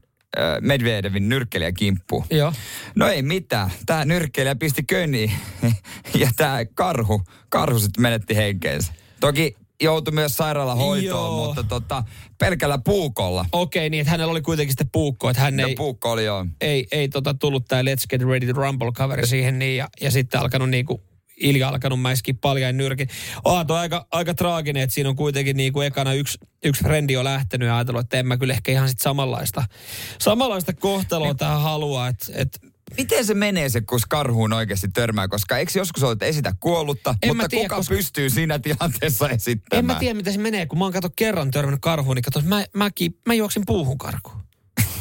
Medvedevin nyrkkelijä kimppuun. Joo. No ei mitään. Tämä nyrkkelijä pisti köniin ja tämä karhu, karhu sitten menetti henkeensä. Toki joutui myös sairaalahoitoon, Joo. mutta tota, pelkällä puukolla. Okei, okay, niin että hänellä oli kuitenkin sitten puukko, että hän No ei, puukko oli joo. ei, ei tota tullut tämä Let's Get Ready to Rumble-kaveri siihen niin, ja, ja sitten alkanut niinku Ilja alkanut mäiskiä paljain nyrkin. Oh, toi aika, aika traaginen, että siinä on kuitenkin niinku ekana yksi, yksi frendi on lähtenyt ja ajatellut, että en mä kyllä ehkä ihan sit samanlaista, samanlaista kohtaloa tähän halua. Että et, Miten se menee se, kun karhuun oikeasti törmää? Koska eikö joskus ole, että esitä kuollutta, En mutta tiedä, kuka koska- pystyy siinä tilanteessa esittämään? en mä tiedä, miten se menee, kun mä oon kato kerran törmännyt karhuun, niin kato, mä, mäkin, mä juoksin puuhun karkuun.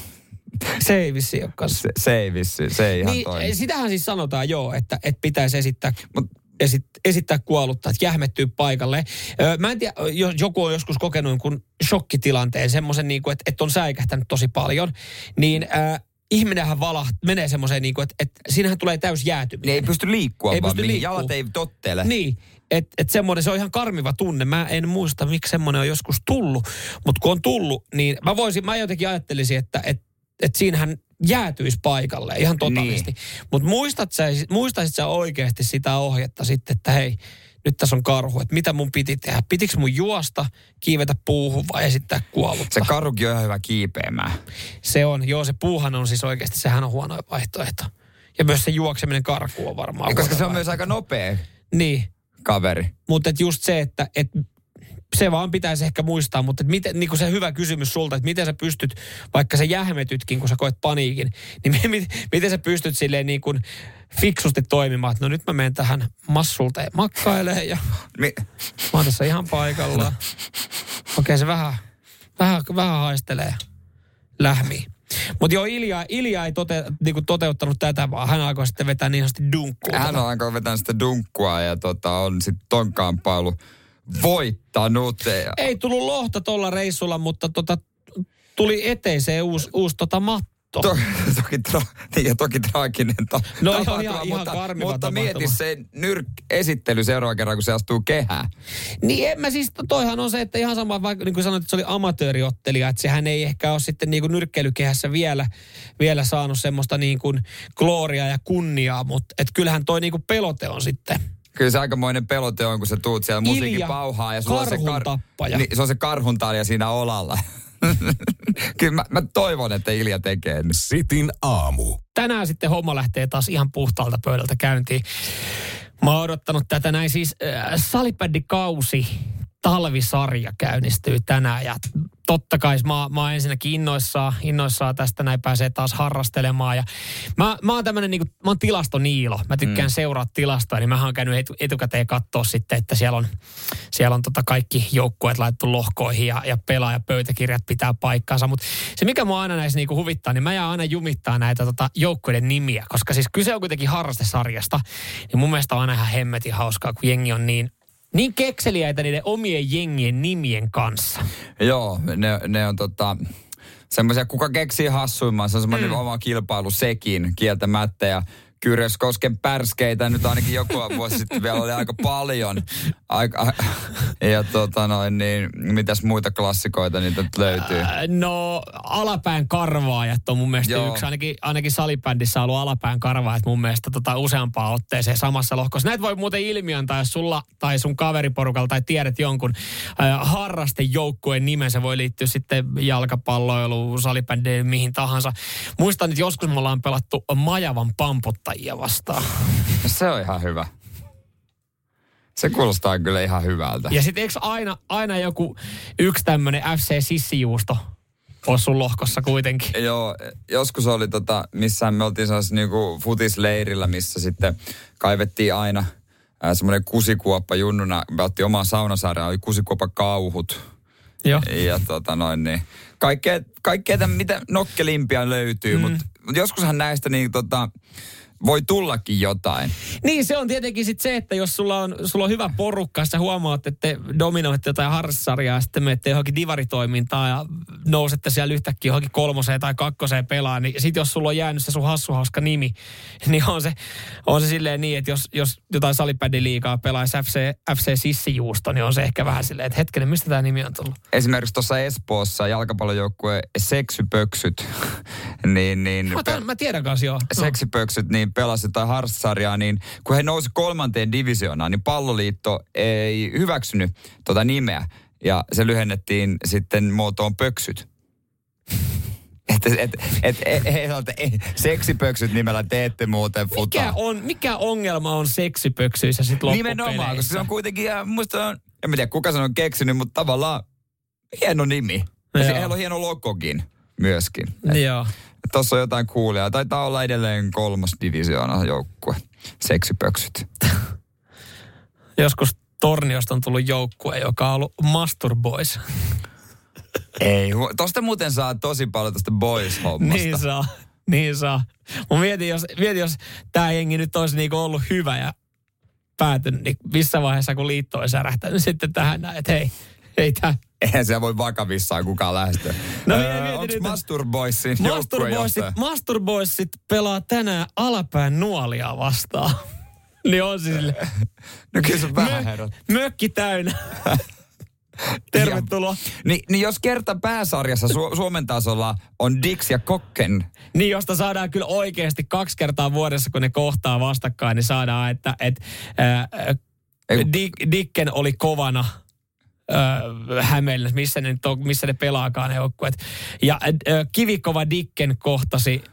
se ei vissiin ole kanssa. Se, se ei vissi, se ei ihan Niin, toimi. sitähän siis sanotaan joo, että, että pitäisi esittää, Mut- esit, esittää kuollutta, että jähmettyy paikalle. Öö, mä en tiedä, jos joku on joskus kokenut jonkun shokkitilanteen, semmoisen, niin kuin, että, että on säikähtänyt tosi paljon, niin äh, ihminenhän vala, menee semmoiseen, niin kuin, että, että siinähän tulee täys jäätyminen. Niin ei pysty liikkua Ei vaan, pysty mihin liikkuu. jalat ei tottele. Niin, että et semmoinen, se on ihan karmiva tunne. Mä en muista, miksi semmoinen on joskus tullut, mutta kun on tullut, niin mä voisin, mä jotenkin ajattelisin, että et, et siinähän jäätyisi paikalle ihan totaalisesti. Niin. Mutta muistat sä, muistaisit sä oikeasti sitä ohjetta sitten, että hei, nyt tässä on karhu, että mitä mun piti tehdä? Pitikö mun juosta, kiivetä puuhun vai esittää kuollutta? Se karhukin on ihan hyvä kiipeämään. se on, joo se puuhan on siis oikeasti, sehän on huono vaihtoehto. Ja myös se juokseminen karkuun on varmaan Ja koska se on myös vaihtoehto. aika nopea Niin, kaveri. mutta et just se, että et se vaan pitäisi ehkä muistaa, mutta miten, niin kuin se hyvä kysymys sulta, että miten sä pystyt, vaikka sä jähmetytkin, kun sä koet paniikin, niin miten, miten sä pystyt silleen niin kuin fiksusti toimimaan, että no nyt mä menen tähän massulteen makkailemaan ja Mi- mä oon tässä ihan paikalla. Okei, se vähän, vähän, vähän haistelee ja lähmii. Mutta joo, Ilja, Ilja ei tote, niinku toteuttanut tätä, vaan hän alkoi sitten vetää niin sanotusti dunkkuun. Hän on alkanut vetää sitä dunkkua ja tota, on sitten ton kamppailu voittanut. Ei tullut lohta tuolla reissulla, mutta tota, tuli eteiseen uusi, uusi tota katsoa. To, toki, tra- niin, ja toki traaginen ta- No tapahtuma, ihan- ihan mutta, karmiva mutta mieti se nyrk-esittely seuraavan kerran, kun se astuu kehään. Niin en mä siis, toihan on se, että ihan sama, vaikka niin kuin sanoit, että se oli amatööriottelija, että sehän ei ehkä ole sitten niin kuin nyrkkeilykehässä vielä, vielä saanut semmoista niin kuin gloriaa ja kunniaa, mutta et kyllähän toi niin kuin pelote on sitten. Kyllä se aikamoinen pelote on, kun sä tuut siellä musiikin Ilja, pauhaa ja sulla on se, tappaja. niin, se on se karhuntalja siinä olalla. Kyllä mä, mä, toivon, että Ilja tekee. Sitin aamu. Tänään sitten homma lähtee taas ihan puhtaalta pöydältä käyntiin. Mä oon odottanut tätä näin siis äh, salipäddikausi talvisarja käynnistyy tänään ja totta kai mä, mä oon ensinnäkin innoissaan, innoissaan tästä näin pääsee taas harrastelemaan ja mä, mä oon tämmönen niinku, mä oon tilastoniilo. Mä tykkään mm. seuraa tilastoja, niin mä oon käynyt etu, etukäteen katsoa sitten, että siellä on, siellä on tota kaikki joukkueet laitettu lohkoihin ja, ja pelaajapöytäkirjat pitää paikkaansa, mutta se mikä mua aina näissä niinku huvittaa, niin mä jään aina jumittaa näitä tota joukkueiden nimiä, koska siis kyse on kuitenkin harrastesarjasta, niin mun mielestä on aina ihan hemmetin hauskaa, kun jengi on niin niin kekseliäitä niiden omien jengien nimien kanssa. Joo, ne, ne on tota, semmoisia, kuka keksii hassuimman, se on semmoinen mm. oma kilpailu sekin kieltämättä. Ja Kyröskosken pärskeitä nyt ainakin joku vuosi sitten vielä oli aika paljon. Aika, ja tota noin, niin mitäs muita klassikoita niitä löytyy? Äh, No, alapään karvaajat on mun mielestä Joo. yksi. Ainakin, ainakin salibändissä on ollut alapään karvaajat mun mielestä tota useampaan otteeseen samassa lohkossa. Näitä voi muuten ilmiantaa, jos sulla tai sun kaveriporukalla tai tiedät jonkun äh, harrastejoukkueen nimen. Se voi liittyä sitten jalkapalloiluun, salibändiin, mihin tahansa. Muistan, että joskus me ollaan pelattu Majavan pamputtajia vastaan. Se on ihan hyvä. Se kuulostaa kyllä ihan hyvältä. Ja sitten eikö aina, aina joku yksi tämmöinen FC Sissijuusto ole sun lohkossa kuitenkin? Joo, joskus oli tota, missä me oltiin sellaisessa niinku futisleirillä, missä sitten kaivettiin aina semmoinen kusikuoppa junnuna. Me otti omaa saunasaareen, oli kusikuoppa kauhut. Joo. Ja tota noin niin. Kaikkea, kaikkea tämän, mitä nokkelimpia löytyy, mm. mutta mut joskushan näistä niin tota, voi tullakin jotain. Niin, se on tietenkin sit se, että jos sulla on, sulla on hyvä porukka, sä huomaat, että te dominoitte jotain harrassarjaa, ja sitten menette johonkin divaritoimintaan ja nousette siellä yhtäkkiä johonkin kolmoseen tai kakkoseen pelaa, niin sit jos sulla on jäänyt se sun hassuhauska nimi, niin on se, on se silleen niin, että jos, jos jotain salibändiliigaa pelaisi FC, FC Sissijuusto, niin on se ehkä vähän silleen, että hetkinen, mistä tämä nimi on tullut? Esimerkiksi tuossa Espoossa jalkapallojoukkue Seksypöksyt, niin, niin Mä, tämän, mä tiedän kanssa joo. Seksipöksyt niin pelasi jotain harrassarjaa, niin kun he nousi kolmanteen divisioonaan, niin palloliitto ei hyväksynyt tota nimeä. Ja se lyhennettiin sitten muotoon pöksyt. Että et, et, et, he sanoivat, että ei, seksipöksyt nimellä te ette muuten futa. Mikä, on, mikä ongelma on seksipöksyissä sit Nimenomaan, koska se loppupeleissä? on kuitenkin, ja musta on, en mä tiedä kuka sen on keksinyt, mutta tavallaan hieno nimi. Ja se- heillä on hieno logokin myöskin. Et, Joo. Tuossa on jotain kuulia. Taitaa olla edelleen kolmas divisioona joukkue. Seksipöksyt. Joskus Torniosta on tullut joukkue, joka on ollut Mastur Boys. Ei, tosta muuten saa tosi paljon tosta boys-hommasta. niin saa. Niin saa. Mä mietin, jos, mietin, jos tämä jengi nyt olisi niinku ollut hyvä ja päätynyt, niin missä vaiheessa kun liitto olisi särähtänyt sitten tähän näin, että hei, ei tämä. Eihän siellä voi vakavissaan kukaan lähestyä. No, Öö, onks nyt, että- Masturboysin Masturboysit? Masturboysit pelaa tänään alapään nuolia vastaan. niin on siis sille. No kyllä se vähän Mö, mökki täynnä. Tervetuloa. Niin, niin jos kerta pääsarjassa Su- Suomen tasolla on Dix ja Kokken, Niin, josta saadaan kyllä oikeasti kaksi kertaa vuodessa, kun ne kohtaa vastakkain, niin saadaan, että et, kun- Dick, Dicken oli kovana ää, Hämeenlinnassa, missä ne, on, missä ne pelaakaan ne joukkueet. Ja ää, kivikova Dicken kohtasi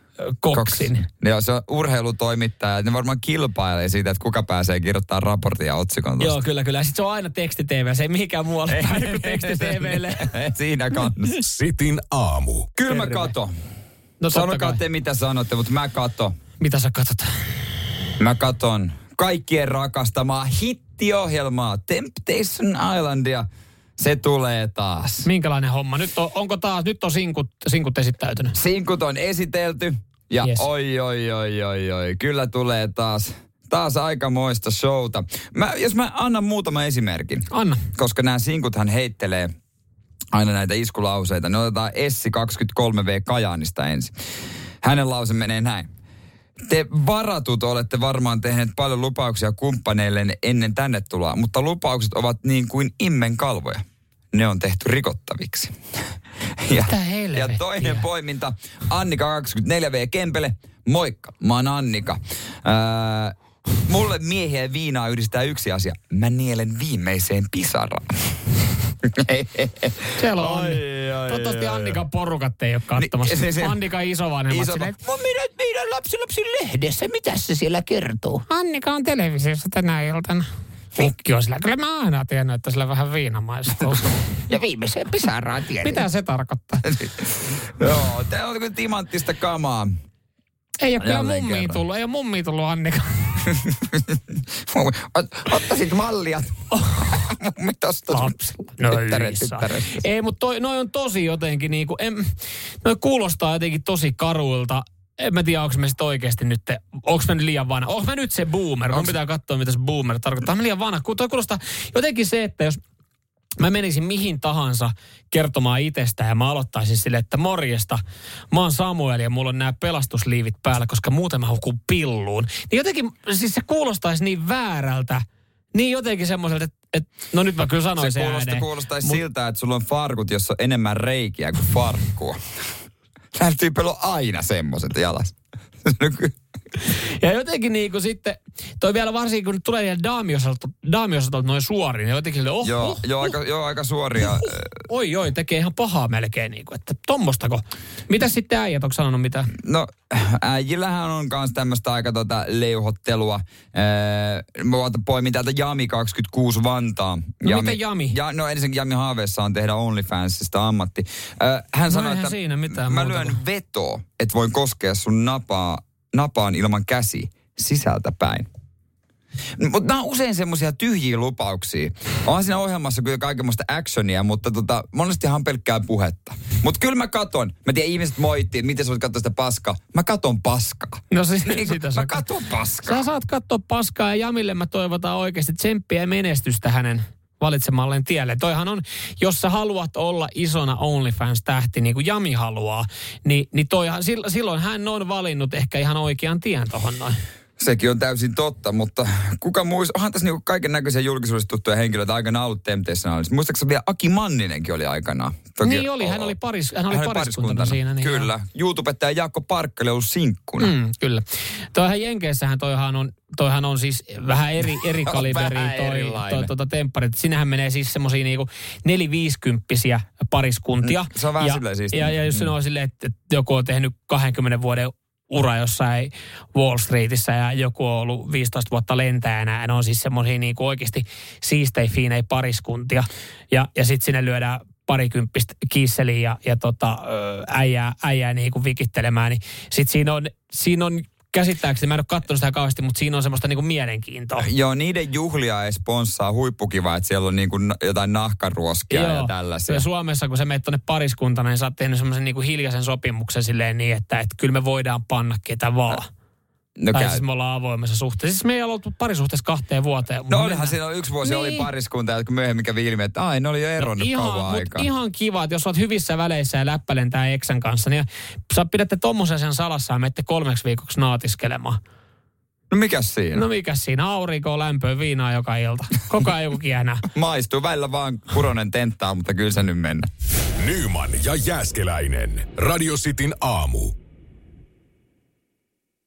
Koksin. Joo, se on urheilutoimittaja. Ne varmaan kilpailee siitä, että kuka pääsee kirjoittamaan raportin ja otsikon tosta. Joo, kyllä, kyllä. Sitten se on aina teksti-TV, se ei mihinkään muualle päin kuin teksti-TVlle. Siinä kannassa. Sitin aamu. Kyllä mä Terve. kato. No Sanokaa te mitä sanotte, mutta mä kato. Mitä sä katsot? Mä katon kaikkien rakastamaa hittiohjelmaa Temptation Islandia. Se tulee taas. Minkälainen homma? Nyt on, onko taas, nyt on sinkut, sinkut esittäytynyt. Sinkut on esitelty ja Yes. oi, oi, oi, oi, oi. Kyllä tulee taas, taas aikamoista showta. Mä, jos mä annan muutaman esimerkin, Anna. koska nämä sinkuthan heittelee aina näitä iskulauseita. Ne otetaan Essi 23V Kajaanista ensin. Hänen lause menee näin. Te varatut olette varmaan tehneet paljon lupauksia kumppaneille ennen tänne tuloa, mutta lupaukset ovat niin kuin immenkalvoja. Ne on tehty rikottaviksi. Ja, ja toinen poiminta, Annika 24V Kempele. Moikka, mä oon Annika. Ää, mulle miehiä ja viinaa yhdistää yksi asia. Mä nielen viimeiseen pisaraan. Siellä on. Ai, ai, Toivottavasti ai, Annikan porukat ei ole katsomassa. Niin, se- se- Annika isovanhemmat Iso, silleen, mä minä, lapsi lapsi lehdessä, mitä se siellä kertoo? Annika on televisiossa tänä iltana. Mikki on sillä, kyllä mä aina tiennyt, että sillä vähän viina maistuu. Ja viimeiseen pisaraan tiedän. Mitä se tarkoittaa? Joo, tää on kuin timanttista kamaa. Ei ole kyllä kerran. tullut, ei ole mummia tullut Annika. Ot- Ottaisit mallia. Mummi tosta sun Lapsi. No. Ei, mutta noi on tosi jotenkin niinku, en, noi kuulostaa jotenkin tosi karuilta. En mä tiedä, onko mä sit oikeasti nyt, onko mä nyt liian vanha. Onko mä nyt se boomer? Mun pitää katsoa, mitä se boomer tarkoittaa. Mä liian vanha. Kun toi kuulostaa jotenkin se, että jos mä menisin mihin tahansa kertomaan itsestä ja mä aloittaisin sille, että morjesta, mä oon Samuel ja mulla on nämä pelastusliivit päällä, koska muuten mä hukun pilluun. Niin jotenkin, siis se kuulostaisi niin väärältä, niin jotenkin semmoiselta, että, että no nyt mä kyllä sanoin Se sen kuulostaa, ääneen. kuulostaisi Mut- siltä, että sulla on farkut, jossa on enemmän reikiä kuin farkkua. Näillä tyypeillä on aina semmoiset jalas. Ja jotenkin niin kuin sitten, toi vielä varsinkin kun tulee vielä daamiosalta noin suoriin, niin jotenkin oh, joo, oh, joo, aika, joo, aika suoria. ö, oi oi, tekee ihan pahaa melkein, niin kuin, että tommostako. Mitä sitten äijät, onko sanonut mitä? No, äijillähän on myös tämmöistä aika tota leuhottelua. Öö, mä poimin täältä Jami 26 Vantaa. No miten Jami? Ja, no ensinnäkin Jami haaveessa on tehdä OnlyFansista ammatti. Öö, hän sanoi, No eihän että siinä mitään mä lyön vetoa, että voin koskea sun napaa, napaan ilman käsi sisältä päin. Mutta nämä on usein semmoisia tyhjiä lupauksia. On siinä ohjelmassa kyllä kaikenlaista actionia, mutta tota, monestihan pelkkää puhetta. Mutta kyllä mä katon. Mä tiedän, ihmiset moittii, että miten sä voit katsoa sitä paskaa. Mä katon paskaa. No siis, Niin sitä mä sä katon paskaa. Sä saat katsoa paskaa ja Jamille mä toivotan oikeasti tsemppiä ja menestystä hänen valitsemalleen tielle. Toihan on, jos sä haluat olla isona OnlyFans-tähti, niin kuin Jami haluaa, niin, niin toihan, sil- silloin hän on valinnut ehkä ihan oikean tien tohon noin. Sekin on täysin totta, mutta kuka muista, onhan tässä niinku kaiken näköisiä julkisuudessa tuttuja henkilöitä aikanaan ollut Temptationalissa. Muistaakseni vielä Aki Manninenkin oli aikanaan. Niin oli, hän oli paris- hän oli pariskuntana siinä, niin Kyllä. YouTubettaja Jaakko Parkkali oli ollut sinkkuna. Mm, kyllä. Toihan Jenkeissähän toihan on, toihan on siis vähän eri, eri vähän toi, erilainen. toi, tuota tempparit. Sinähän menee siis semmoisia niinku neliviisikymppisiä pariskuntia. Mm, se on vähän ja, silleen siistiä. ja, ja jos Mm. on silleen, että, että joku on tehnyt 20 vuoden ura jossain Wall Streetissä ja joku on ollut 15 vuotta lentäjänä. Ja ne on siis semmoisia niinku oikeasti siistei, fiinei pariskuntia. Ja, ja sitten sinne lyödään parikymppistä kiisseliä ja, ja tota, äijää, äijää niinku vikittelemään. Niin sitten siinä on, siinä on käsittääkseni, mä en ole katsonut sitä kauheasti, mutta siinä on semmoista niinku mielenkiintoa. Joo, niiden juhlia ei sponssaa huippukiva, että siellä on niinku jotain nahkaruoskia ja tällaisia. Ja Suomessa, kun sä menet tuonne pariskuntana, niin sä oot tehnyt semmoisen niinku hiljaisen sopimuksen silleen niin, että, että kyllä me voidaan panna ketä vaan. No, tai käy. siis me ollaan avoimessa suhteessa. Siis me ei oltu parisuhteessa kahteen vuoteen. no olihan siinä yksi vuosi oli Niin. pariskunta, jotka myöhemmin kävi ilmi, että ai, ne oli jo eronnut ihan, kauan aikaa. ihan kiva, että jos oot hyvissä väleissä ja läppä lentää eksän kanssa, niin sä pidätte tommosen sen salassa ja menette kolmeksi viikoksi naatiskelemaan. No mikäs siinä? No mikä siinä, aurinko, lämpöä, viinaa joka ilta. Koko ajan joku kiehnää. Maistuu välillä vaan kuronen tenttaa, mutta kyllä se nyt mennä. Nyman ja Jääskeläinen. Radio Cityn aamu.